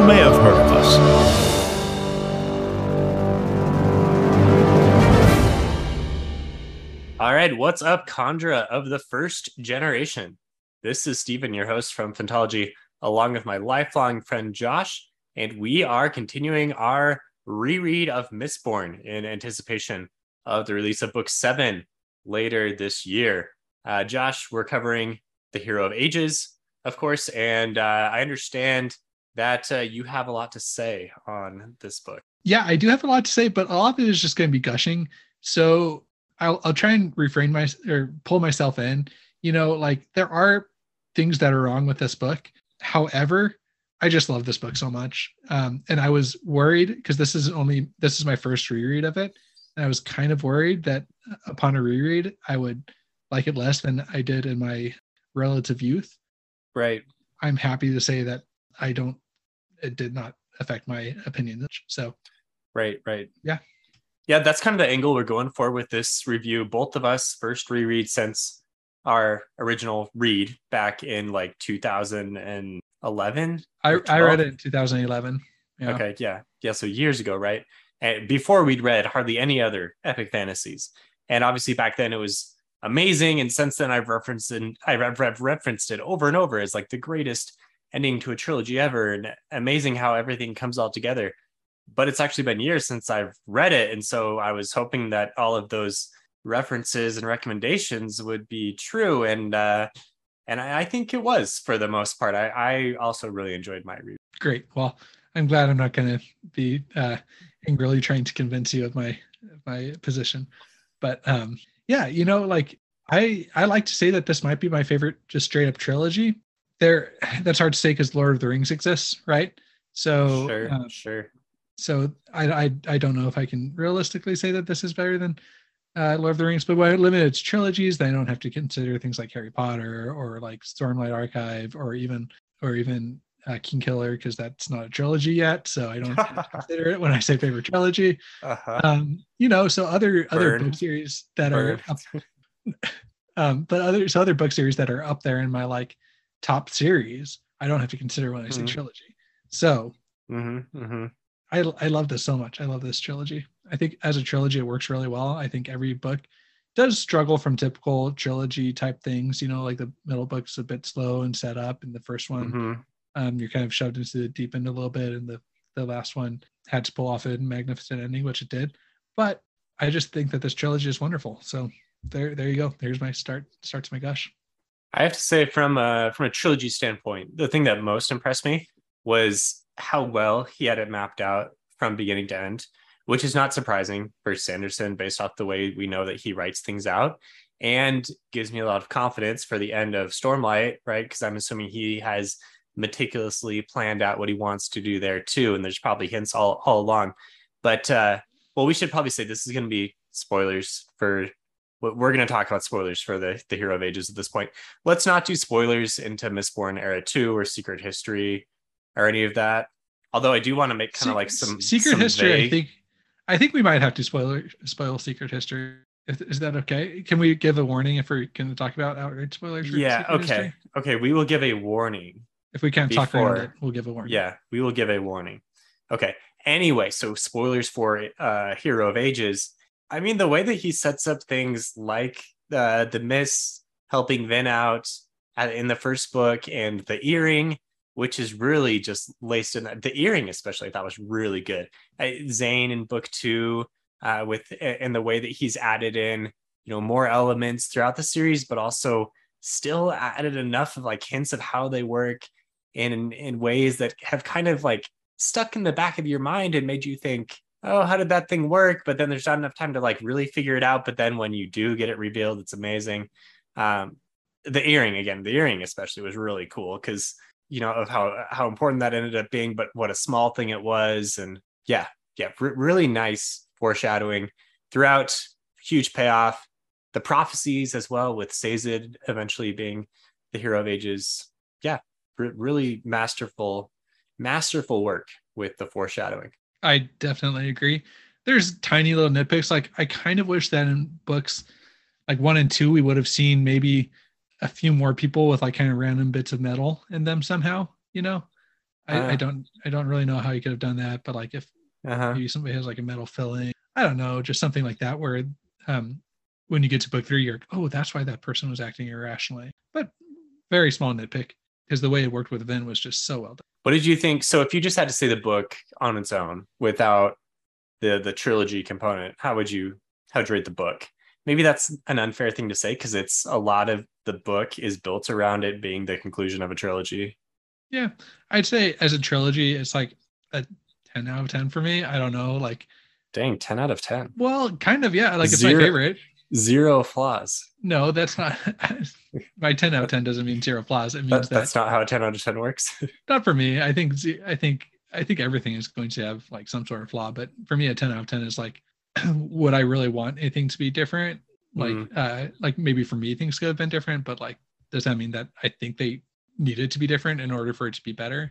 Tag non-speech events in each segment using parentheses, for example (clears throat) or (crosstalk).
You may have heard of us. All right, what's up, Kandra of the first generation? This is Stephen, your host from Phantology, along with my lifelong friend Josh, and we are continuing our reread of Mistborn in anticipation of the release of book seven later this year. Uh, Josh, we're covering the Hero of Ages, of course, and uh, I understand that uh, you have a lot to say on this book. Yeah, I do have a lot to say, but a lot of it is just going to be gushing. So I'll I'll try and refrain my or pull myself in. You know, like there are things that are wrong with this book. However, I just love this book so much, um, and I was worried because this is only this is my first reread of it, and I was kind of worried that upon a reread I would like it less than I did in my relative youth. Right. I'm happy to say that I don't. It did not affect my opinion. So, right, right, yeah, yeah. That's kind of the angle we're going for with this review. Both of us first reread since our original read back in like 2011. I I read it in 2011. Yeah. Okay, yeah, yeah. So years ago, right? And before we'd read hardly any other epic fantasies, and obviously back then it was amazing. And since then, I've referenced and I've referenced it over and over as like the greatest ending to a trilogy ever and amazing how everything comes all together. But it's actually been years since i've read it and so i was hoping that all of those references and recommendations would be true and uh and i, I think it was for the most part. I i also really enjoyed my read. Great. Well i'm glad i'm not going to be uh angrily trying to convince you of my my position. But um yeah you know like i i like to say that this might be my favorite just straight up trilogy there that's hard to say because Lord of the Rings exists, right? So sure, uh, sure. So I, I I don't know if I can realistically say that this is better than uh, Lord of the Rings, but when I limit its trilogies, then I don't have to consider things like Harry Potter or like Stormlight Archive or even or even uh, Kingkiller because that's not a trilogy yet, so I don't (laughs) consider it when I say favorite trilogy. Uh-huh. Um, you know, so other Burn. other book series that Burn. are, up, (laughs) um, but other so other book series that are up there in my like top series, I don't have to consider when I say mm-hmm. trilogy. So mm-hmm, mm-hmm. I I love this so much. I love this trilogy. I think as a trilogy, it works really well. I think every book does struggle from typical trilogy type things. You know, like the middle book's a bit slow and set up, and the first one, mm-hmm. um, you're kind of shoved into the deep end a little bit, and the the last one had to pull off a magnificent ending, which it did. But I just think that this trilogy is wonderful. So there, there you go. There's my start. Starts my gush. I have to say, from a from a trilogy standpoint, the thing that most impressed me was how well he had it mapped out from beginning to end, which is not surprising for Sanderson based off the way we know that he writes things out, and gives me a lot of confidence for the end of Stormlight, right? Because I'm assuming he has meticulously planned out what he wants to do there too, and there's probably hints all all along. But uh, well, we should probably say this is going to be spoilers for we're going to talk about spoilers for the, the Hero of Ages at this point. Let's not do spoilers into Mistborn Era 2 or Secret History or any of that. Although I do want to make kind of like some Secret some History. Vague... I think I think we might have to spoil spoil Secret History. Is, is that okay? Can we give a warning if we're going to talk about outright spoilers? yeah. Secret okay. History? Okay. We will give a warning. If we can't before... talk around it, we'll give a warning. Yeah, we will give a warning. Okay. Anyway, so spoilers for uh Hero of Ages I mean, the way that he sets up things like uh, the mist helping Vin out at, in the first book and the earring, which is really just laced in that. The earring, especially, thought was really good. Zane in book two, uh, with and the way that he's added in, you know, more elements throughout the series, but also still added enough of like hints of how they work in in ways that have kind of like stuck in the back of your mind and made you think oh, how did that thing work? But then there's not enough time to like really figure it out. But then when you do get it revealed, it's amazing. Um, the earring again, the earring especially was really cool because you know of how how important that ended up being, but what a small thing it was, and yeah, yeah, r- really nice foreshadowing throughout. Huge payoff. The prophecies as well with Sazed eventually being the hero of ages. Yeah, r- really masterful, masterful work with the foreshadowing. I definitely agree. There's tiny little nitpicks. Like I kind of wish that in books like one and two, we would have seen maybe a few more people with like kind of random bits of metal in them somehow. You know, I, Uh. I don't I don't really know how you could have done that, but like if Uh-huh. maybe somebody has like a metal filling, I don't know, just something like that where um when you get to book three, you're oh that's why that person was acting irrationally. But very small nitpick because the way it worked with Vin was just so well done. What did you think? So if you just had to say the book on its own without the the trilogy component, how would you how would you rate the book? Maybe that's an unfair thing to say because it's a lot of the book is built around it being the conclusion of a trilogy. Yeah, I'd say as a trilogy, it's like a 10 out of 10 for me. I don't know. Like, Dang, 10 out of 10. well, kind of, yeah. Like, it's Zero. my favorite. Zero flaws. No, that's not (laughs) my 10 out of 10 doesn't mean zero flaws. It means That, that, that's not how a 10 out of 10 works. (laughs) not for me. I think, I think, I think everything is going to have like some sort of flaw. But for me, a 10 out of 10 is like, (clears throat) would I really want anything to be different? Like, Mhm. uh, like maybe for me, things could have been different, but like, does that mean that I think they needed to be different in order for it to be better?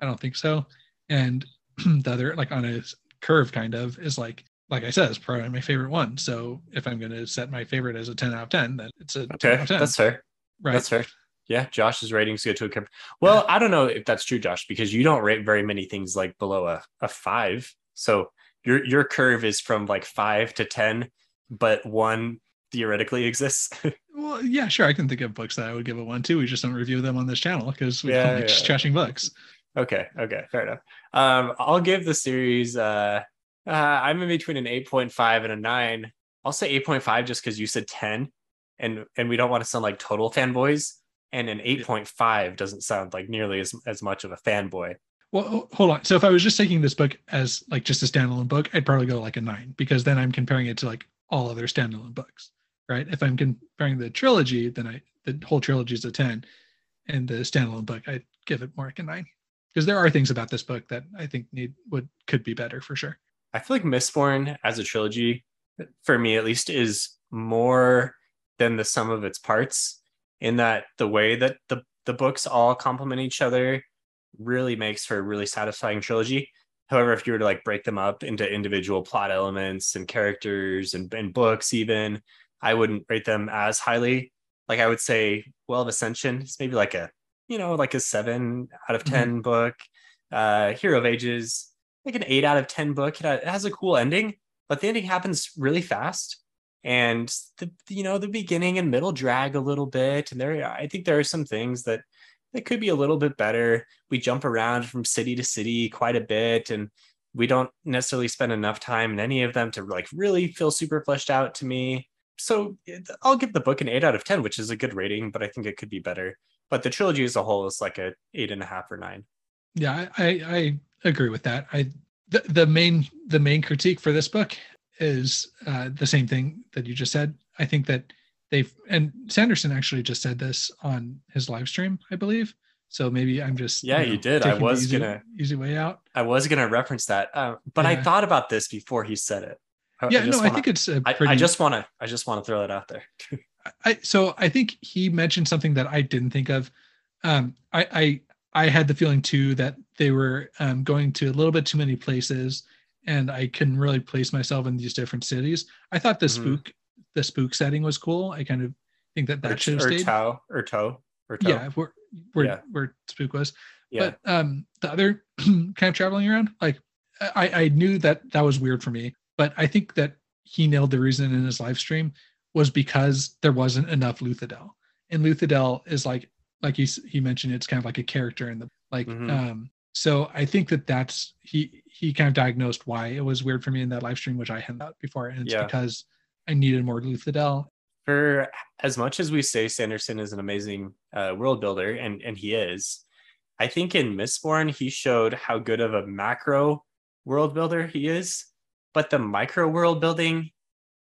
I don't think so. And (clears throat) the other, like on a curve, kind of is like, like I said, it's probably my favorite one. So if I'm going to set my favorite as a 10 out of 10, then it's a 10 Okay, out of 10. that's fair. right. That's fair. Yeah, Josh's ratings go to a comp- well. I don't know if that's true, Josh, because you don't rate very many things like below a, a five. So your your curve is from like five to ten, but one theoretically exists. (laughs) Well, yeah, sure. I can think of books that I would give a one to. We just don't review them on this channel because we Yeah, like yeah, just trashing books. okay, okay, fair enough. Um, I'll give the series. Uh, uh, I'm in between an eight point five and a nine. I'll say eight point five just because you said ten, and and we don't want to sound like total fanboys. And an eight point five doesn't sound like nearly as as much of a fanboy. Well, hold on. So if I was just taking this book as like just a standalone book, I'd probably go like a nine because then I'm comparing it to like all other standalone books, right? If I'm comparing the trilogy, then I the whole trilogy is a ten, and the standalone book I'd give it more like a nine because there are things about this book that I think need would could be better for sure. I feel like Mistborn as a trilogy, for me at least, is more than the sum of its parts. In that the way that the the books all complement each other really makes for a really satisfying trilogy. However, if you were to like break them up into individual plot elements and characters and, and books, even I wouldn't rate them as highly. Like I would say, Well of Ascension is maybe like a you know like a seven out of 10 book. Uh, Hero of Ages like an eight out of 10 book. It has a cool ending, but the ending happens really fast. And the, you know, the beginning and middle drag a little bit. And there, I think there are some things that, that could be a little bit better. We jump around from city to city quite a bit. And we don't necessarily spend enough time in any of them to like really feel super fleshed out to me. So I'll give the book an eight out of 10, which is a good rating, but I think it could be better. But the trilogy as a whole is like a eight and a half or nine. Yeah, I, I, I agree with that. I the, the main the main critique for this book is uh, the same thing that you just said. I think that they've and Sanderson actually just said this on his live stream, I believe. So maybe I'm just Yeah, you did. I was easy, gonna- easy way out. I was going to reference that, uh, but I thought about this before he said it. I- Yeah, I no, just I wanna- think it's a I, pretty. I just want to. I just want to throw that out there. (laughs) I so I think he mentioned something that I didn't think of. Um, I I I had the feeling too that they were um, going to a little bit too many places, and I couldn't really place myself in these different cities. I thought the Mhm. spook the spook setting was cool. I kind of think that Or, that should have or stayed. toe or toe or toe. Yeah, where where Yeah. where spook was. yeah. But um, the other (clears throat) kind of traveling around, like I, I knew that that was weird for me, but I think that he nailed the reason in his live stream was because there wasn't enough Luthadel, and Luthadel is like like he he mentioned, it's kind of like a character in the like Mhm. um. So I think that that's he he kind of diagnosed why it was weird for me in that live stream, which I hadn't out before, and it's Yeah. because I needed more Luthadel. For as much as we say Sanderson is an amazing uh, world builder, and and he is, I think in Mistborn he showed how good of a macro world builder he is, but the micro world building,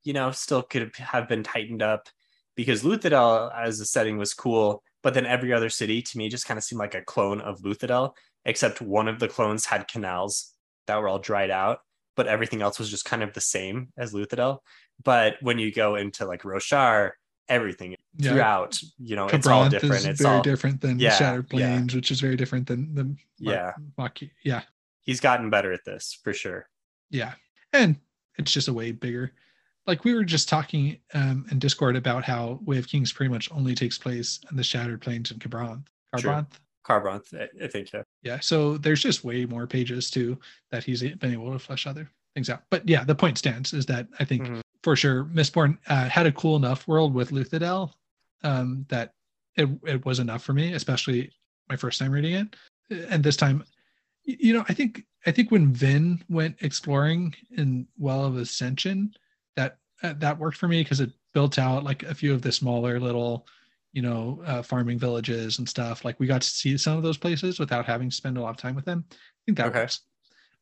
you know, still could have been tightened up. because Luthadel as a setting was cool, but then every other city to me just kind of seemed like a clone of Luthadel, except one of the clones had canals that were all dried out, but everything else was just kind of the same as Luthadel. But when you go into like Roshar, everything Yeah. throughout, you know, it's all different. It's very all different than Yeah, Shattered yeah. Plains, which is very different than the yeah. Maki. Yeah, He's gotten better at this for sure. yeah, and it's just a way bigger. Like we were just talking um, in Discord about how Way of Kings pretty much only takes place in the Shattered Plains and Kharbranth. Kharbranth. Carbonth, I, think, yeah. Yeah, so there's just way more pages too that he's been able to flesh other things out. But yeah, the point stands is that I think Mhm. for sure Mistborn uh, had a cool enough world with Luthadel um, that it, it was enough for me, especially my first time reading it. And this time, you know, I think I think when Vin went exploring in Well of Ascension, that uh, that worked for me because it built out like a few of the smaller little you know uh, farming villages and stuff like we got to see some of those places without having to spend a lot of time with them i think that Okay. works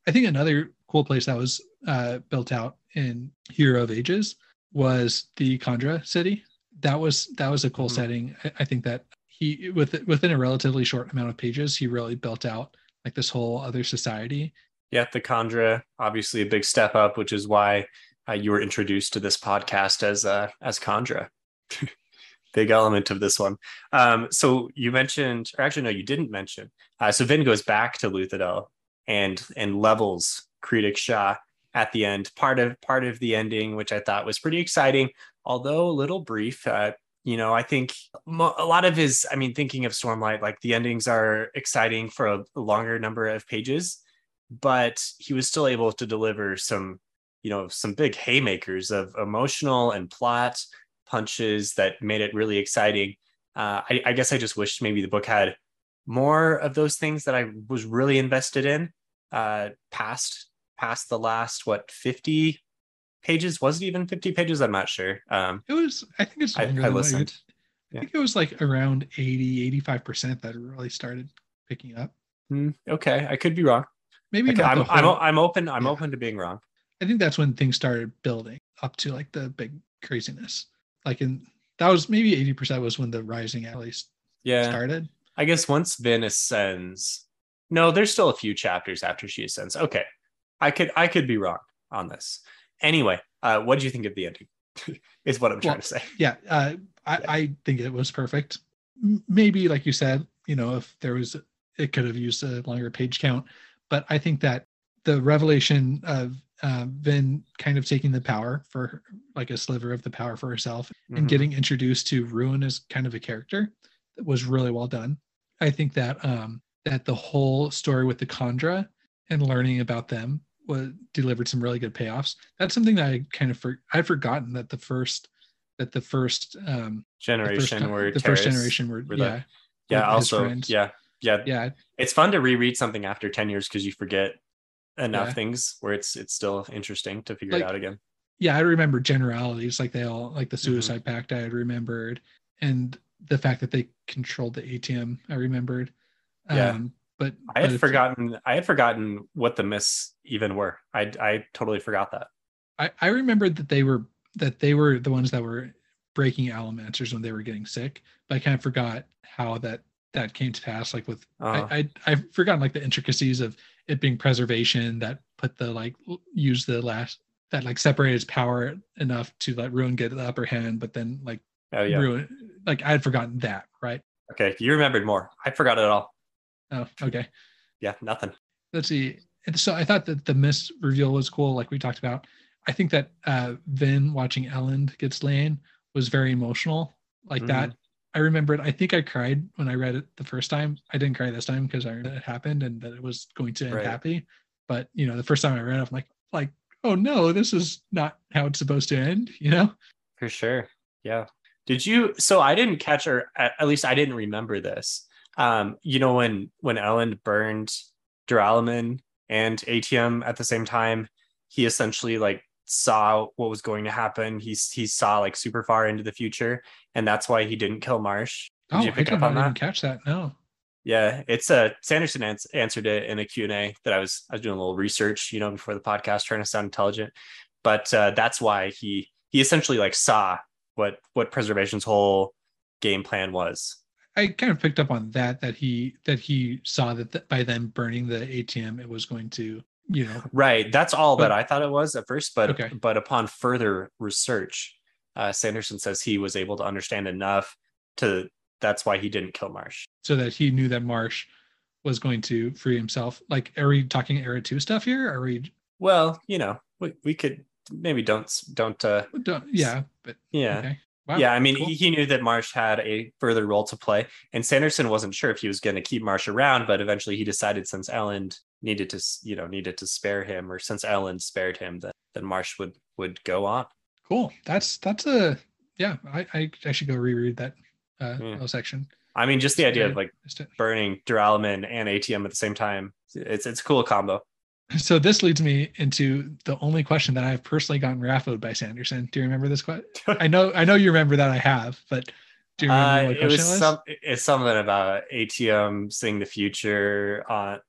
i think another cool place that was uh, built out in hero of ages was the Kandra city that was that was a cool Mhm. setting I, I think that he with within a relatively short amount of pages he really built out like this whole other society Yeah, the Kandra, obviously a big step up, which is why uh, you were introduced to this podcast as uh, as Kandra. (laughs) big element of this one. Um, so you mentioned, or actually no, you didn't mention. Uh, so Vin goes back to Luthadel and and levels Kredik Shaw at the end. Part of part of the ending, which I thought was pretty exciting, although a little brief. Uh, you know, I think mo- a lot of his. I mean, thinking of Stormlight, like the endings are exciting for a, a longer number of pages but he was still able to deliver some you know some big haymakers of emotional and plot punches that made it really exciting. Uh, I, I guess i just wished maybe the book had more of those things that i was really invested in uh, past past the last what 50 pages? Was it even 50 pages? I'm not sure. Um, it was i think it's I, I than what you- listened I think it was like around 80, 85% that really started picking up. Hmm, okay. I could be wrong. Maybe I'm, I'm, I'm open i'm Yeah. open to being wrong. I think that's when things started building up to like the big craziness. Like in that was maybe 80% was when the rising at least yeah started. I guess once Vin ascends, no, there's still a few chapters after she ascends. Okay, I could I could be wrong on this. Anyway, uh, what do you think of the ending? (laughs) is what I'm trying Well, to say. Yeah. Uh, I, Yeah. I think it was perfect. Maybe like you said, you know, if there was, it could have used a longer page count, but I think that the revelation of uh, Vin kind of taking the power for like a sliver of the power for herself and Mhm. getting introduced to Ruin as kind of a character that was really well done. I think that um that the whole story with the Kandra and learning about them was delivered some really good payoffs. That's something that I kind of for I'd forgotten that the first that the first um the first, generation were the first generation were, were the- yeah Yeah, also friends. yeah, yeah, yeah It's fun to reread something after ten years because you forget enough Yeah. things where it's it's still interesting to figure Like- it out again. yeah, I remember generalities like they all like the Mhm. suicide pact I had remembered and the fact that they controlled the atium I remembered. Yeah. Um but I had it's- forgotten I had forgotten what the myths even were. I I totally forgot that. I, I remembered that they were that they were the ones that were breaking allomancers when they were getting sick, but I kind of forgot how that that came to pass. Like with Uh, I, I I've forgotten like the intricacies of it being preservation that put the like use the last that like separated its power enough to let ruin get the upper hand, but then like oh yeah. ruin like I had forgotten that, right? Okay, you remembered more. I forgot it all. Oh, okay. Yeah, nothing. let's see. And so I thought that the mist reveal was cool, like we talked about. I think that uh Vin watching Elend get slain was very emotional, like that. I remembered. I think I cried when I read it the first time. I didn't cry this time because I remember it happened and that it was going to end Right. happy. But you know, the first time I read it, I'm like, like, oh no, this is not how it's supposed to end. You know? For sure. Yeah. Did you? So I didn't catch, or at, at least I didn't remember this. Um, you know, when when Elend burned duralumin and atium at the same time, he essentially like saw what was going to happen. He he saw like super far into the future, and that's why he didn't kill Marsh. Did oh, you pick did up on that? catch that. No. Yeah, it's a Sanderson ans- answered it in a Q&A that I was I was doing a little research, you know, before the podcast trying to sound intelligent. But uh, that's why he he essentially like saw what what preservation's whole game plan was. I kind of picked up on that that he that he saw that th- by them burning the atium, it was going to you know Right. That's all But- that I thought it was at first, but Okay. but upon further research, uh, Sanderson says he was able to understand enough to that's why he didn't kill Marsh. so that he knew that Marsh was going to free himself. Like, are we talking era two stuff here? Are we? Well, you know, we, we could maybe don't don't uh Don't, yeah, but yeah. okay. Wow, yeah, I mean, cool. he, he knew that Marsh had a further role to play, and Sanderson wasn't sure if he was going to keep Marsh around, but eventually he decided since Elend needed to, you know, needed to spare him, or since Elend spared him, that then Marsh would would go on. cool. That's that's a yeah. I I, I should go reread that uh little section. I mean, just the idea of like burning duralumin and atium at the same time, it's it's a cool combo. (laughs) So this leads me into the only question that I've personally gotten raffled by Sanderson. Do you remember this question? (laughs) I know I know you remember that I have, but do you remember Uh, what it question was it was? some it's something about atium seeing the future on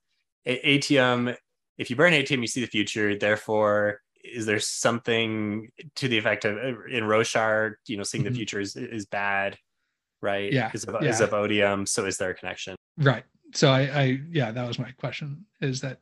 atium. If you burn atium, you see the future. Therefore, is there something to the effect of uh, in Roshar, you know, seeing Mhm. the future is is bad, right? Yeah, Is of, yeah. is of odium. So is there a connection? Right. So I, I yeah, that was my question. Is that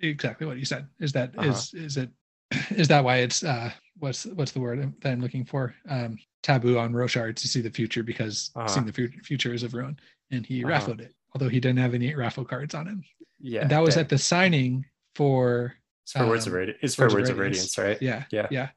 exactly what you said? Is that is Uh-huh. is it (clears throat) is that why it's uh what's what's the word that I'm looking for? Um taboo on Roshar to see the future because Uh-huh. seeing the fu- future is of ruin. And he Uh-huh. raffled it, although he didn't have any raffle cards on him. Yeah. and that was at the signing for It's for words of um, radiance. It's for words of radiance, right? yeah, Yeah. yeah.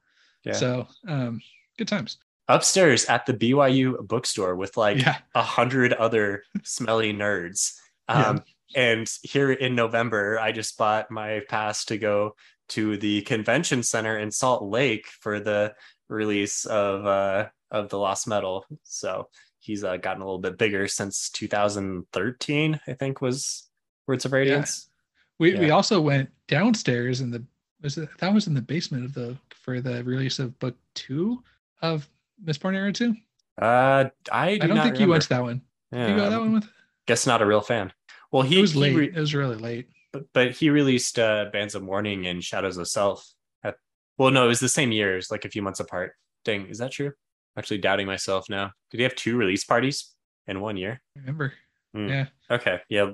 Yeah. So um good times. Upstairs at the BYU bookstore with like yeah. a hundred other smelly nerds. Yeah. Um, And here in November, I just bought my pass to go to the convention center in Salt Lake for the release of uh, of the Lost Metal. So he's uh, gotten a little bit bigger since 2013, I think was Words of Radiance. We we Yeah. also went downstairs in the was it that was in the basement of the for the release of book two of Mistborn Era two. Uh, I, do I don't think you went to that one. Yeah, you go to that one with? Guess not a real fan. Well, he It was he late. re- it was really late. But, but he released uh, Bands of Mourning and Shadows of Self. At, well, no, it was the same year, it was like a few months apart. Dang, is that true? I'm actually doubting myself now. Did he have two release parties in one year? Remember? Hmm. Yeah. Okay, yeah.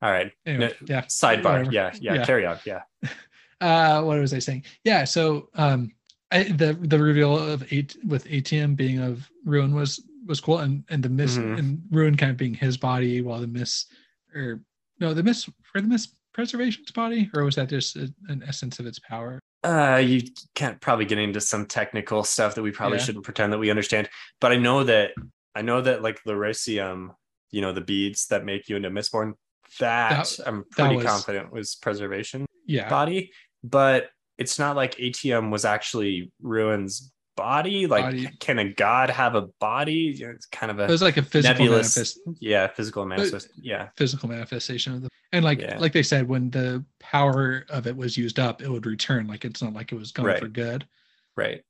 All right. Anyway, No, yeah. Sidebar. Yeah, yeah, Yeah. Carry on. Yeah. (laughs) uh what was i saying yeah so um I, the the reveal of eight with atium being of ruin was was cool and and the miss Mhm. and ruin kind of being his body while the miss or no the miss for the miss preservation's body or was that just a, an essence of its power Uh, you can't probably get into some technical stuff that we probably Yeah. shouldn't pretend that we understand. But I know that I know that like Lerasium, you know, the beads that make you into Mistborn, that, That- I'm pretty was- confident was preservation. yeah body, but it's not like atium was actually Ruin's body. Like, Body. can a god have a body? It's kind of a it was like a physical nebulous, manifest, yeah, physical manifest. Yeah, physical manifestation of the and like Yeah. like they said when the power of it was used up it would return like it's not like it was gone Right. for good right.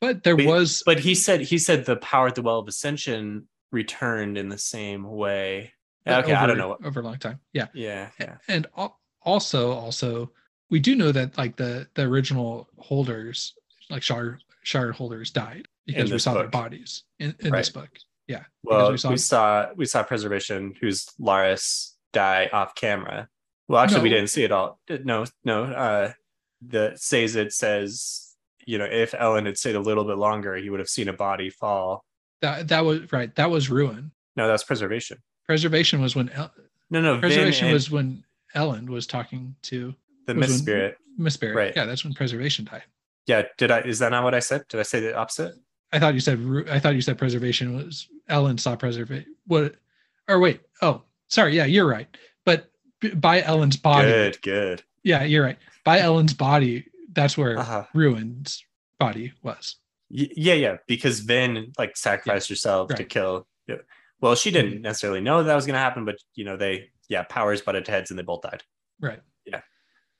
but there But- was But he said he said the power at the Well of Ascension returned in the same way. Okay, I don't know. over a long time yeah Yeah, yeah, and also also we do know that like the the original holders like shard shard holders died because we saw their bodies in, in this book yeah Well, we saw- we saw we saw Preservation, who's Leras, die off camera. Well, actually, we didn't see it all. No, no. Uh, the says it says, you know, if Elend had stayed a little bit longer, he would have seen a body fall. that that was right that was ruin No, that's Preservation. preservation was when El- No, no. Vin preservation and was when elend was talking to the Mist Spirit. Mist Spirit. Right. yeah that's when preservation died Yeah. Did I? Is that not what I said? Did I say the opposite? i thought you said i thought you said preservation was elend saw preservation what or wait oh sorry yeah you're right but by elend's body Good. Good. yeah you're right by elend's body that's where Uh-huh. ruin's body was Y- yeah, yeah. Because Vin like sacrificed herself to kill. yeah. Well, she didn't necessarily know that was going to happen, but you know, they yeah, powers butted heads and they both died. right Yeah.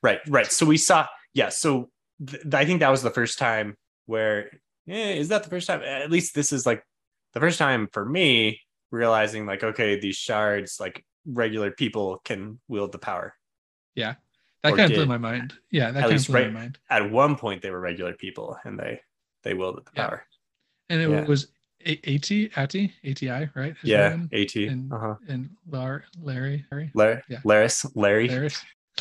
Right, right. So we saw, yeah. So th- I think that was the first time where, eh, is that the first time? At least this is like the first time for me realizing, like, okay, these shards, like regular people can wield the power. Yeah that Or kind of blew my mind yeah that At kind of least right- my mind At one point, they were regular people and they they wielded the Yeah. power. and it Yeah. was A- AT, ATI, ATI, right? His Yeah, name? AT. And, Uh-huh. and Lar- Larry, Larry, Larry, Yeah. Leras, Larry. (laughs) Larry,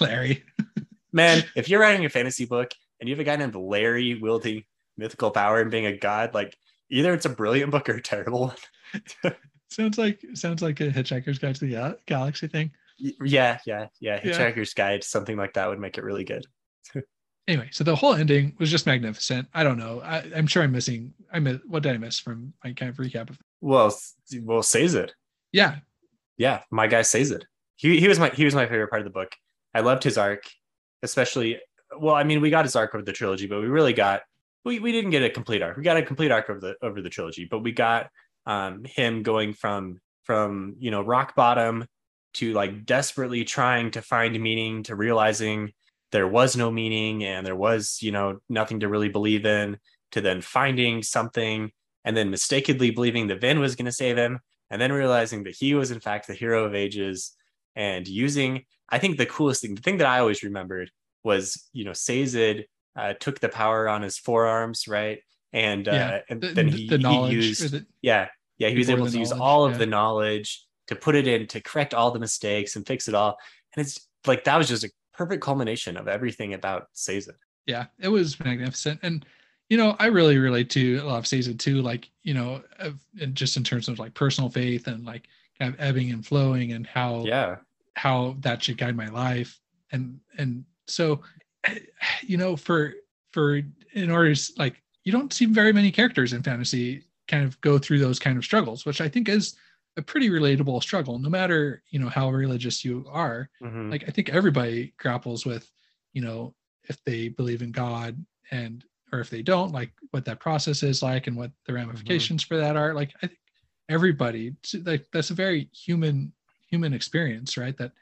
Larry. (laughs) Man, if you're writing a fantasy book and you have a guy named Larry wielding mythical power and being a god, like either it's a brilliant book or a terrible one. (laughs) Sounds like sounds like a Hitchhiker's Guide to the Galaxy thing. Yeah, yeah, yeah. Yeah. Hitchhiker's Guide, something like that would make it really good. (laughs) Anyway, so the whole ending was just magnificent. I don't know. I, I'm sure I'm missing. I miss, what did I miss from my kind of recap of? Well, well, Sazed. Yeah, Yeah, my guy Sazed. He he was my he was my favorite part of the book. I loved his arc, especially. Well, I mean, we got his arc over the trilogy, but we really got we, we didn't get a complete arc. We got a complete arc over the over the trilogy, but we got um him going from from you know rock bottom to like desperately trying to find meaning to realizing there was no meaning and there was you know nothing to really believe in to then finding something and then mistakenly believing that Vin was going to save him and then realizing that he was in fact the hero of ages and using i think the coolest thing the thing that i always remembered was you know Sazed uh, took the power on his forearms right and uh Yeah, and the, then he, the knowledge. or used the- yeah yeah he was Before able to use all of yeah. the knowledge to put it in to correct all the mistakes and fix it all and it's like that was just a perfect culmination of everything about Sazed. yeah, it was magnificent. And you know, I really relate to a lot of season two, like you know, and just in terms of like personal faith and like kind of ebbing and flowing, and how yeah how that should guide my life. And and so, (sighs) you know, for for in order to, like you don't see very many characters in fantasy kind of go through those kind of struggles, which I think is a pretty relatable struggle, no matter you know how religious you are. Mhm. like i think everybody grapples with you know if they believe in god and or if they don't like what that process is like and what the ramifications for that are. Like i think everybody like that's a very human human experience right that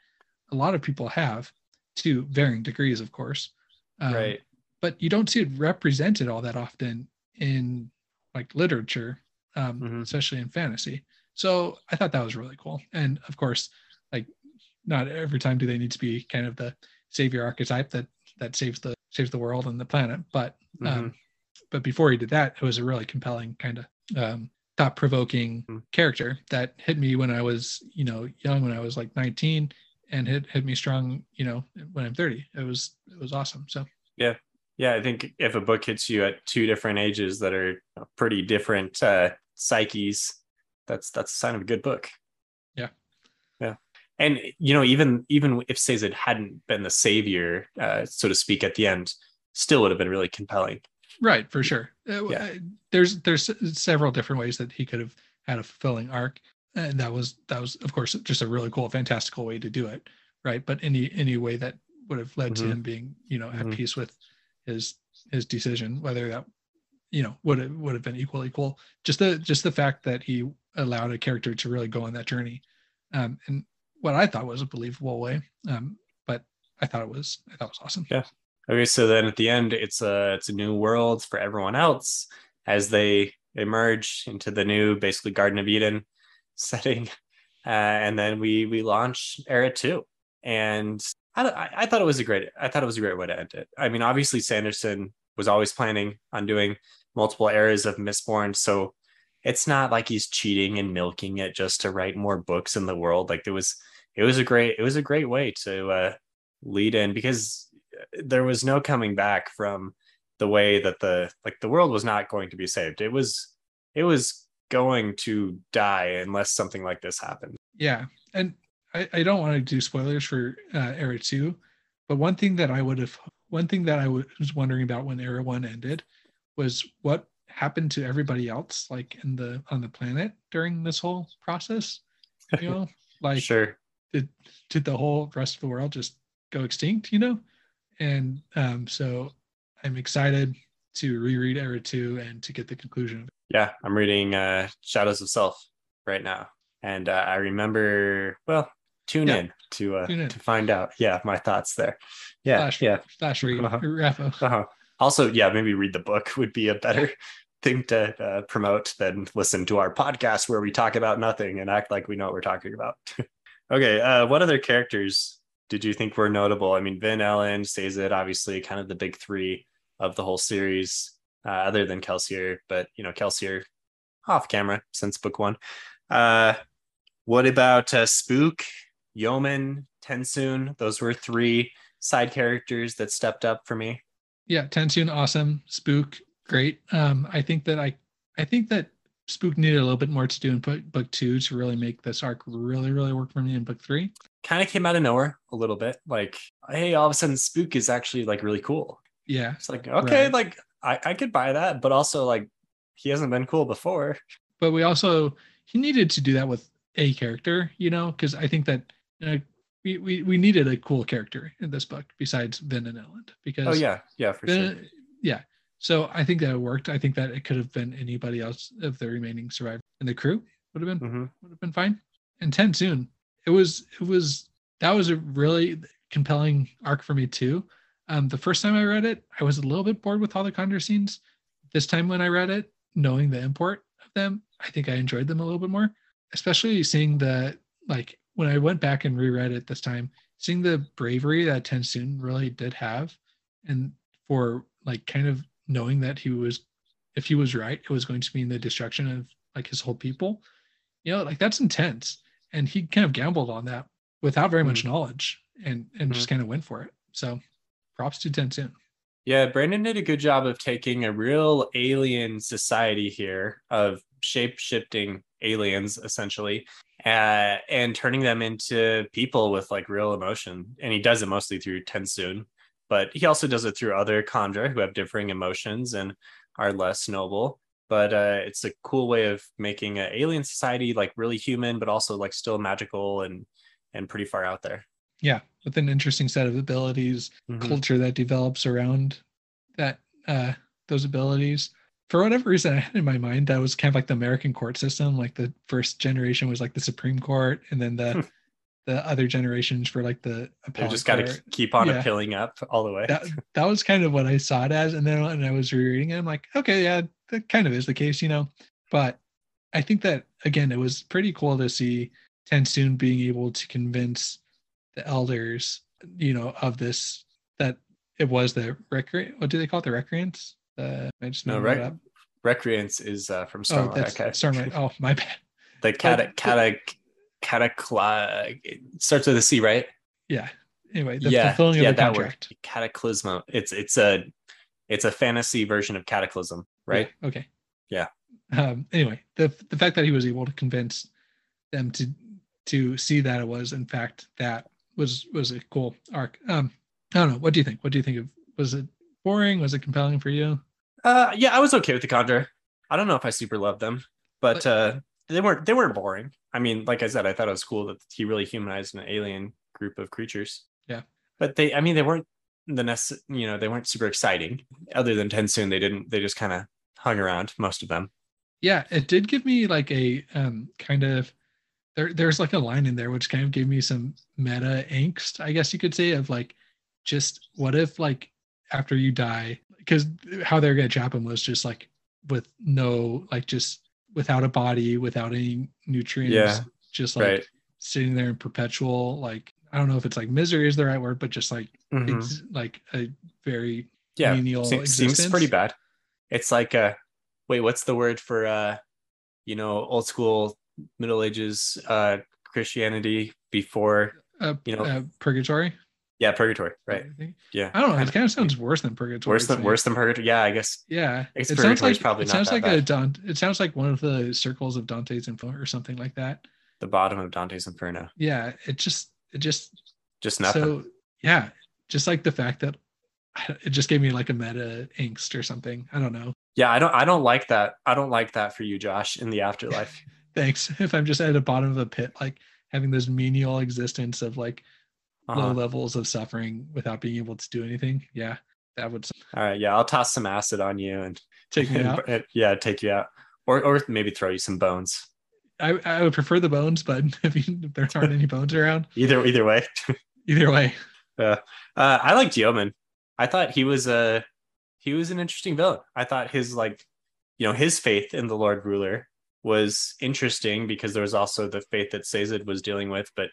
a lot of people have to varying degrees of course. Um, right. but you don't see it represented all that often in like literature um, Mhm. especially in fantasy. So i thought that was really cool. And of course like not every time do they need to be kind of the savior archetype that that saves the saves the world and the planet. But um but before he did that it was a really compelling kind of um thought-provoking Mm. character that hit me when i was you know young when i was like 19 and hit hit me strong you know when i'm 30 it was it was awesome. So yeah i think if a book hits you at two different ages that are pretty different uh psyches that's that's a sign of a good book Yeah. yeah and you know even even if Sazed hadn't been the savior uh so to speak at the end still would have been really compelling Right, for sure. Uh, Yeah. uh, There's there's several different ways that he could have had a fulfilling arc, and that was that was of course just a really cool, fantastical way to do it, right? But any any way that would have led to Mhm. him being you know at Mhm. peace with his his decision, whether that you know would have would have been equal equal. Just the just the fact that he allowed a character to really go on that journey, um, and what I thought was a believable way, um, but I thought it was I thought it was awesome. Yeah. Okay, so then at the end, it's a it's a new world for everyone else as they emerge into the new, basically Garden of Eden (laughs) setting, uh, and then we we launch Era Two, and I, I thought it was a great I thought it was a great way to end it. I mean, obviously Sanderson was always planning on doing multiple eras of Mistborn, so it's not like he's cheating and milking it just to write more books in the world. Like it was it was a great it was a great way to uh, lead in because there was no coming back from the way that the like the world was not going to be saved it was it was going to die unless something like this happened Yeah, and I, I don't want to do spoilers for uh, Era Two, but one thing that I would have, one thing that I was wondering about when Era One ended, was what happened to everybody else, like in the on the planet during this whole process. You know, (laughs) like sure did did the whole rest of the world just go extinct? You know, and um, so I'm excited to reread Era Two and to get the conclusion yeah i'm reading uh shadows of self right now and uh, i remember well tune Yeah. in to uh Tune in. to find out yeah my thoughts there yeah Flash, yeah flash read, Uh-huh. Uh-huh. also yeah maybe read the book would be a better (laughs) thing to uh, promote than listen to our podcast where we talk about nothing and act like we know what we're talking about (laughs) okay uh what other characters did you think were notable i mean vin elend it obviously kind of the big three of the whole series uh, other than kelsier but you know kelsier off camera since book one. Uh, what about uh, Spook, Yomen, Tensoon? Those were three side characters that stepped up for me. Yeah, Tensoon, awesome. Spook, great. Um, I think that I, I think that Spook needed a little bit more to do in book, book two to really make this arc really, really work for me in book three. Kind of came out of nowhere a little bit. Like, hey, all of a sudden, Spook is actually like really cool. Yeah, It's like, okay, Right. like I, I could buy that, but also like he hasn't been cool before. but we also he needed to do that with a character, you know, because I think that uh, we, we we needed a cool character in this book besides Vin and Elend because Oh yeah, yeah, for Vin- sure. yeah. So I think that it worked. I think that it could have been anybody else of the remaining survivors in the crew would have been hmm would have been fine. And Tensoon, it was it was that was a really compelling arc for me too. Um, the first time I read it, I was a little bit bored with all the Kandra scenes. This time when I read it, knowing the import of them, I think I enjoyed them a little bit more. Especially seeing the like when I went back and reread it this time, seeing the bravery that Tensoon really did have, and for like kind of knowing that he was, if he was right, it was going to mean the destruction of like his whole people. You know, like that's intense, and he kind of gambled on that without very much mm. knowledge, and and just mm-hmm. kind of went for it. So, props to Tensoon. Yeah, Brandon did a good job of taking a real alien society here of shape shifting aliens essentially uh, and turning them into people with like real emotion. And he does it mostly through Tensoon, but he also does it through other Kandra who have differing emotions and are less noble. But uh, it's a cool way of making an alien society like really human, but also like still magical and and pretty far out there. Yeah, with an interesting set of abilities, Mhm. culture that develops around that uh those abilities. For whatever reason, I had in my mind that was kind of like the American court system. Like the first generation was like the Supreme Court, and then the hmm. the other generations for like the They just got to keep on Yeah. appealing up all the way. That that was kind of what I saw it as, and then when I was rereading it, I'm like, okay, yeah, that kind of is the case, you know. But I think that again, it was pretty cool to see Tensoon being able to convince the elders, you know, of this that it was the recreant. What do they call it? The recreants? The I just No, rec- up. Recreants is uh, from Oh, Stormlight. that's okay. Stormlight. (laughs) Oh, my bad. The cata But- cata catacly starts with a C, right? Yeah. Anyway, the yeah, fulfilling yeah, of the that contract. word. Cataclysmo. It's it's a it's a fantasy version of Cataclysm, right? Yeah, okay. Yeah. Um, anyway, the the fact that he was able to convince them to to see that it was in fact that was was a cool arc. Um, I don't know. What do you think? What do you think of? Was it boring? Was it compelling for you? Uh, yeah, I was okay with the Conjure. I don't know if I super loved them, but But- uh, they weren't they weren't boring. I mean, like I said, I thought it was cool that he really humanized an alien group of creatures. Yeah. but they, I mean, they weren't the nest. you know, they weren't super exciting. Other than Tensoon, they didn't. They just kind of hung around. Most of them. Yeah, it did give me like a um kind of there there's like a line in there which kind of gave me some meta angst, I guess you could say, of like just what if like after you die, because how they're gonna trap him was just like with no like just without a body, without any nutrients, Yeah, just like right. sitting there in perpetual like I don't know if it's like misery is the right word, but just like Mhm. ex- like a very yeah menial se- seems pretty bad it's like uh wait what's the word for uh you know old school middle ages uh christianity before uh, you know- uh, purgatory. Yeah purgatory right yeah I don't know. It Kinda- sounds worse than purgatory. worse than worse than purgatory yeah i guess Yeah, I guess it sounds like probably it sounds like bad. a Dante. It sounds like one of the circles of Dante's Inferno or something like that. the bottom of dante's inferno Yeah, it just it just just nothing so yeah, just like the fact that it just gave me like a meta angst or something. I don't know. yeah i don't i don't like that i don't like that for you josh in the afterlife (laughs) Thanks. If I'm just at the bottom of a pit, like having this menial existence of like low Uh-huh. levels of suffering without being able to do anything, yeah, that would all right yeah i'll toss some acid on you and take me (laughs) out. yeah take you out or or maybe throw you some bones I, I would prefer the bones, but (laughs) if, you, if there aren't any bones around, (laughs) either either way either way, Uh, I liked Yomen. I thought he was a he was an interesting villain. I thought his like you know his faith in the Lord Ruler was interesting because there was also the faith that Sazed was dealing with, but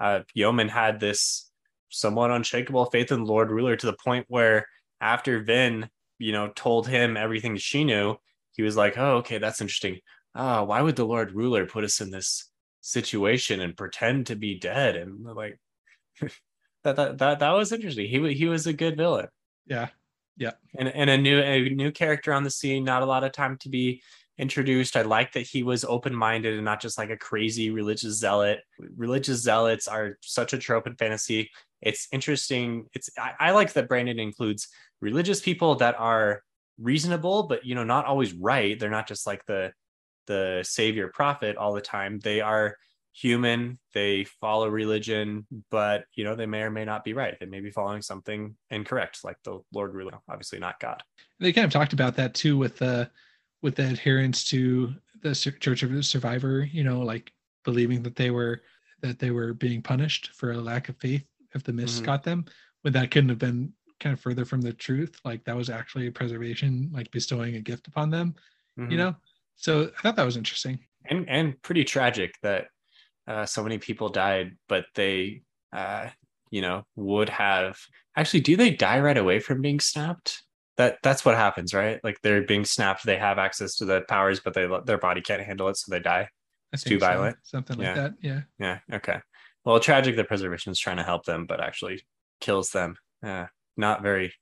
uh, Yomen had this somewhat unshakable faith in the Lord Ruler to the point where after Vin you know told him everything she knew, he was like, oh okay, that's interesting. oh, why would the Lord Ruler put us in this situation and pretend to be dead? And like (laughs) that that that, that was interesting. He he was a good villain. Yeah. Yeah. And and a new a new character on the scene, not a lot of time to be introduced. I like that he was open-minded and not just like a crazy religious zealot. Religious zealots are such a trope in fantasy. It's interesting. It's I, I like that Brandon includes religious people that are reasonable, but you know, not always right. They're not just like the the savior prophet all the time. They are human they follow religion but you know they may or may not be right they may be following something incorrect like the lord ruler obviously not god they kind of talked about that too with the with the adherence to the church of the survivor you know like believing that they were that they were being punished for a lack of faith if the mist mm-hmm. got them when that couldn't have been kind of further from the truth like that was actually a preservation like bestowing a gift upon them mm-hmm. you know so i thought that was interesting and and pretty tragic that uh, so many people died, but they, uh, you know, would have actually. Do they die right away from being snapped? That that's what happens, right? Like they're being snapped. They have access to the powers, but they their body can't handle it, so they die. It's too so. violent. Something like yeah. that. Yeah. Yeah. Okay. Well, tragic. The preservation is trying to help them, but actually kills them. Uh, not very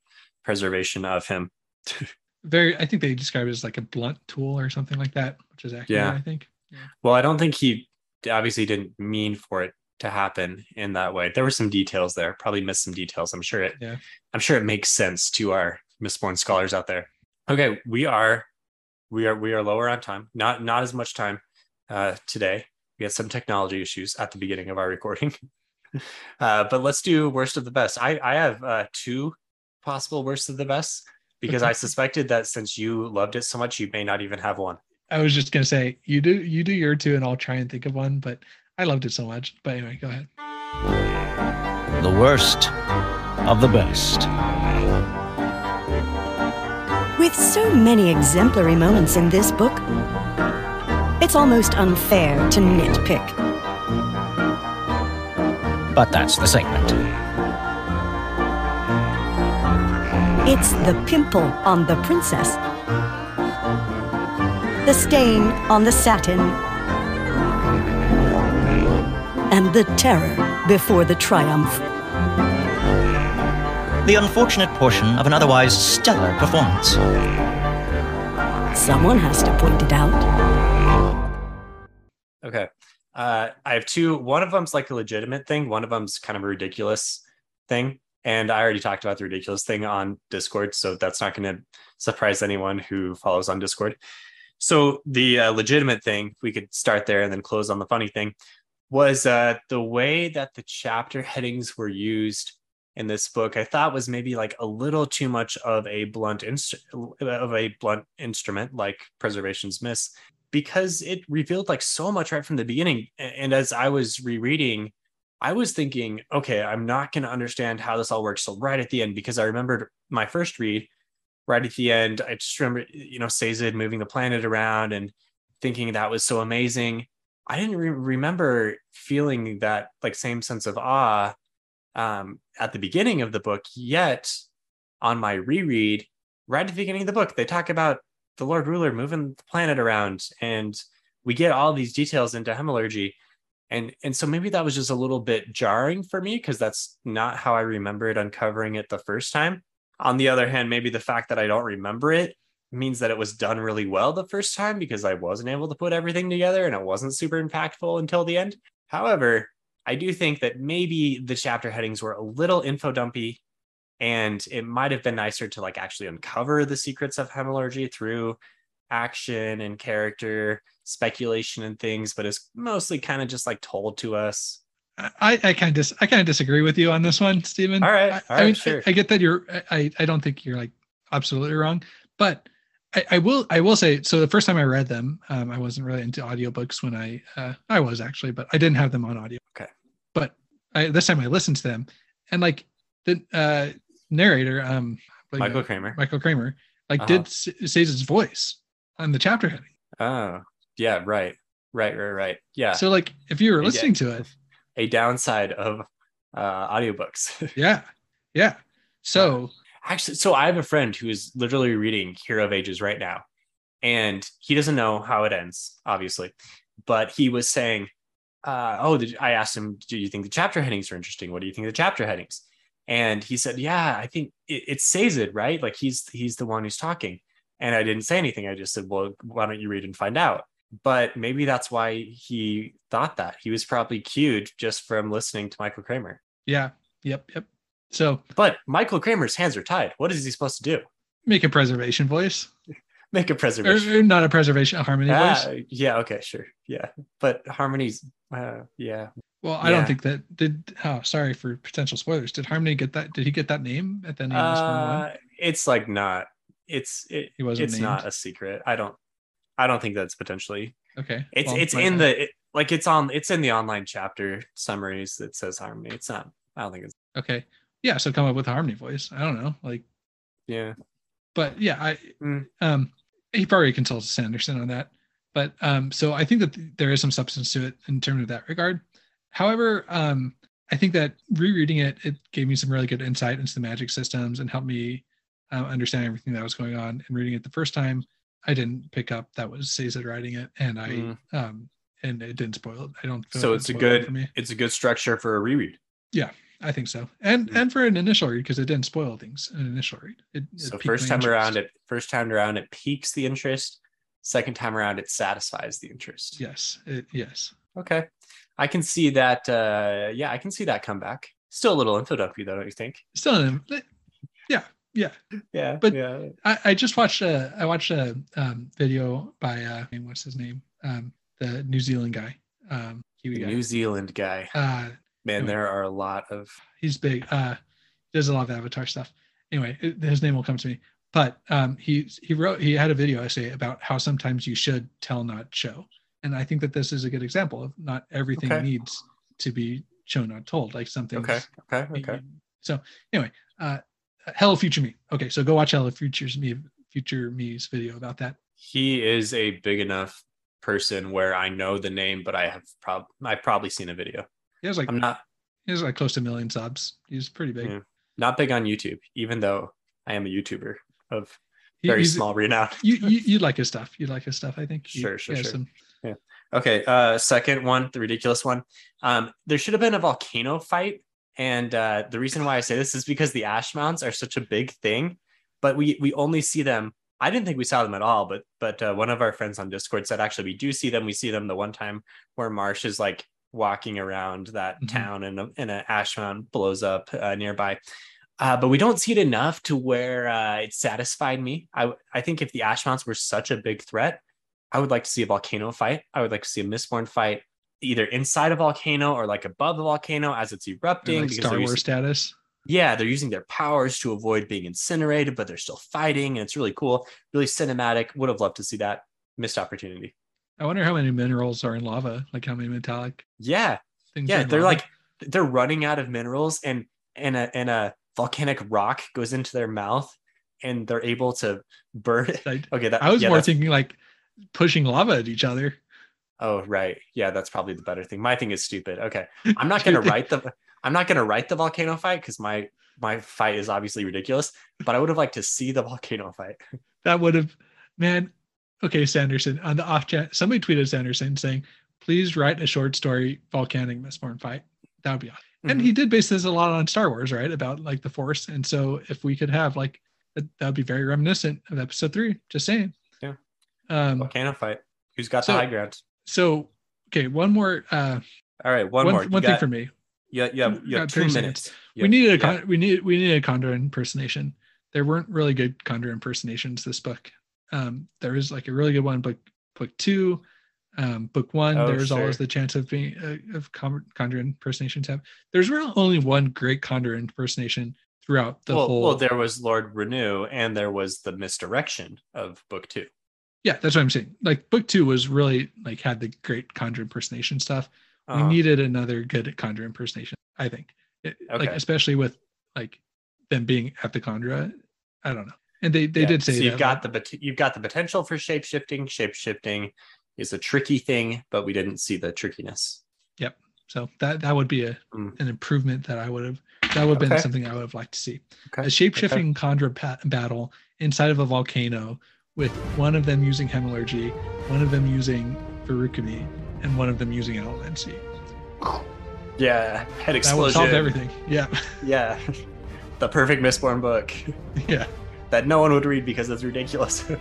preservation of him. (laughs) very. I think they describe it as like a blunt tool or something like that, which is accurate. Yeah. I think. Yeah. Well, I don't think he obviously didn't mean for it to happen in that way. There were some details there, probably missed some details. I'm sure it yeah. I'm sure it makes sense to our Mistborn scholars out there. Okay, we are we are we are lower on time. Not not as much time uh today. We had some technology issues at the beginning of our recording. (laughs) uh but let's do worst of the best. I I have uh two possible worst of the best because I (laughs) suspected that since you loved it so much you may not even have one. I was just gonna say you do you do your two, and I'll try and think of one. But I loved it so much. But anyway, go ahead. The worst of the best. With so many exemplary moments in this book, it's almost unfair to nitpick. But that's the segment. It's the pimple on the princess the stain on the satin, and the terror before the triumph. The unfortunate portion of an otherwise stellar performance. Someone has to point it out. Okay. Uh, I have two. One of them's like a legitimate thing, one of them's kind of a ridiculous thing. And I already talked about the ridiculous thing on Discord, so that's not going to surprise anyone who follows on Discord. So the uh, legitimate thing, we could start there and then close on the funny thing, was uh, the way that the chapter (laughs) headings were used in this book. I thought was maybe like a little too much of a blunt of a blunt instrument, like Preservation's mist because it revealed like so much right from the beginning. And as I was rereading, I was thinking, okay, I'm not going to understand how this all works. So right at the end, because I remembered my first read right at the end, I just remember, you know, Sazed moving the planet around and thinking that was so amazing. I didn't re- remember feeling that like same sense of awe um, at the beginning of the book. Yet on my reread, right at the beginning of the book, they talk about the Lord Ruler moving the planet around, and we get all these details into Hemalurgy. And, and so maybe that was just a little bit jarring for me because that's not how I remembered uncovering it the first time. On the other hand, maybe the fact that I don't remember it means that it was done really well the first time because I wasn't able to put everything together and it wasn't super impactful until the end. However, I do think that maybe the chapter headings were a little info dumpy and it might have been nicer to like actually uncover the secrets of hemalurgy through action and character speculation and things but it's mostly kind of just like told to us I, I kind of dis, I kind of disagree with you on this one, Stephen. All right, all right I mean, sure. I, I, get that you're. I, I don't think you're like absolutely wrong, but I, I will I will say. So the first time I read them, um, I wasn't really into audiobooks when I uh, I was actually, but I didn't have them on audio. Okay. But I, this time I listened to them, and like the uh, narrator, um, Michael Kramer, Michael Kramer, like uh-huh. did says his voice on the chapter heading. Oh yeah, right, right, right, right. Yeah. So like if you were listening to it a downside of uh, audiobooks. (laughs) yeah. Yeah. So actually, so I have a friend who is literally reading Hero of Ages right now. and he doesn't know how it ends, obviously, but he was saying, uh, "Oh, did, I asked him, do you think the chapter headings are interesting? What do you think of the chapter headings?" And he said, "Yeah, I think it, says it right? Like he's he's the one who's talking." And I didn't say anything. I just said, "Well, why don't you read and find out?" But maybe that's why he thought that he was probably cued just from listening to Michael Kramer. Yeah. Yep. Yep. So But Michael Kramer's hands are tied. What is he supposed to do? make a preservation voice, (laughs) Make a preservation. or not a preservation, a harmony Ah, voice. yeah. Okay. Sure. Yeah. But harmonies. Uh, yeah. Well, I yeah. don't think that did. Oh, sorry for potential spoilers. Did Harmony get that? Did he get that name at the end of this one? Uh, it's like not. It's it, He wasn't It's named? not a secret. I don't. I don't think that's potentially. Okay. It's well, it's in the it, like it's on it's in the online chapter summaries that says harmony. It's not. I don't think it's. Okay. Yeah. So come up with a harmony voice. I don't know. Like, Yeah. but yeah, I Mm. um he probably consulted Sanderson on that. But um so I think that th- there is some substance to it in terms of that regard. However, um I think that rereading it, it gave me some really good insight into the magic systems and helped me uh, understand everything that was going on. And reading it the first time, I didn't pick up that was Sazed writing it, and I Mm. um and it didn't spoil it. I don't. feel So it's a it good me. it's a good structure for a reread. I think so, and Mm. and for an initial read because it didn't spoil things. An initial read. It, it So first time around it first time around it piques the interest. Second time around it satisfies the interest. Yes. It, yes. Okay. I can see that uh yeah, I can see that comeback. Still a little info dumpy though, don't you think? Still, an, yeah, yeah. Yeah. But- yeah. I, I just watched a I watched a um, video by uh what's his name um the New Zealand guy um Kiwi guy New Zealand guy. uh Man, there are a lot of he's big uh does a lot of Avatar stuff anyway it, his name will come to me but um he he wrote he had a video essay about how sometimes you should tell not show and I think that this is a good example of not everything Okay. needs to be shown not told like something okay, okay, okay. So anyway, uh, Hello Future Me. Okay, so go watch Hello Future's Me, Future Me's video about that. He is a big enough person where I know the name, but I have prob I've probably seen a video. He has like I'm not he has like close to a million subs. He's pretty big. Yeah. not big on YouTube, even though I am a YouTuber of very he's- small renown. (laughs) You, you you like his stuff. You like his stuff. I think. Sure, sure, sure. some- Okay, uh second one, the ridiculous one. Um, there should have been a volcano fight. And uh the reason why I say this is because the ash mounts are such a big thing, but we we only see them. I didn't think we saw them at all, but but uh, one of our friends on Discord said actually we do see them. We see them the one time where Marsh is like walking around that Mhm. town and an ash mound blows up uh, nearby. Uh, but we don't see it enough to where uh, it satisfied me. I I think if the ash mounts were such a big threat, I would like to see a volcano fight. I would like to see a Mistborn fight, either inside a volcano or like above the volcano as it's erupting. like Star Wars using, status. yeah, they're using their powers to avoid being incinerated, but they're still fighting, and it's really cool, really cinematic. Would have loved to see that. Missed opportunity. I wonder how many minerals are in lava. Like how many metallic Yeah, yeah, they're lava. like they're running out of minerals, and and a and a volcanic rock goes into their mouth, and they're able to burn. it. I, Okay, that I was yeah, more thinking like pushing lava at each other. Oh, right. Yeah, that's probably the better thing. My thing is stupid. Okay. I'm not (laughs) gonna write the I'm not gonna write the volcano fight because my my fight is obviously ridiculous, but I would have liked to see the volcano fight. (laughs) That would have, man. Okay, Sanderson. On the off chat, somebody tweeted Sanderson saying, "Please write a short story volcanic Mistborn fight." That would be awesome. And Mhm. he did base this a lot on Star Wars, right? About like the Force. And so if we could have like that, that would be very reminiscent of Episode Three. Just saying. Yeah. Um. volcano fight. Who's got So- the high ground? So okay, one more. Uh, All right, one, one more. You one thing got- for me. Yeah, yeah, got two 30 minutes. You we needed a yeah. con- we need we needed a Kandra impersonation. There weren't really good Kandra impersonations this book. Um, there is like a really good one book book two, um, book one. Oh, there's always the chance of being uh, of Con- Kandra impersonations have. There's really only one great Kandra impersonation throughout the well, whole. well, there was Lord Renoux, and there was the misdirection of book two. yeah, that's what I'm saying. Like book two was really like had the great Kandra impersonation stuff. Uh-huh. we needed another good Kandra impersonation. I think, It- like Okay. especially with like them being at the Kandra. I don't know, and they they Yeah, did say so you've got like, the you've got the potential for shape shifting. Shape shifting is a tricky thing, but we didn't see the trickiness. Yep. So that that would be a Mm. an improvement that I would have that would have been something I would have liked to see. Okay. A shape shifting Kandra pa- battle inside of a volcano with one of them using Hemalurgy, one of them using Feruchemy, and one of them using Allomancy. Yeah, head explosion. That would solve everything. Yeah, (laughs) Yeah, the perfect Mistborn book yeah. That no one would read because it's ridiculous. (laughs)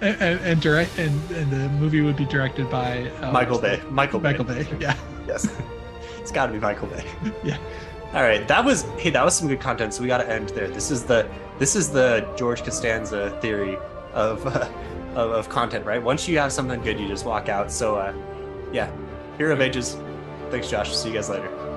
And, and, direct and, and the movie would be directed by uh, Michael Bay. Michael Bay. Michael Bay. (laughs) Yeah, Yes, (laughs) it's got to be Michael Bay. Yeah. All right, that was hey, that was some good content. So we got to end there. This is the this is the George Costanza theory of, uh, of of content, right? Once you have something good, you just walk out. So uh, yeah, Hero of Ages. Thanks, Josh. See you guys later.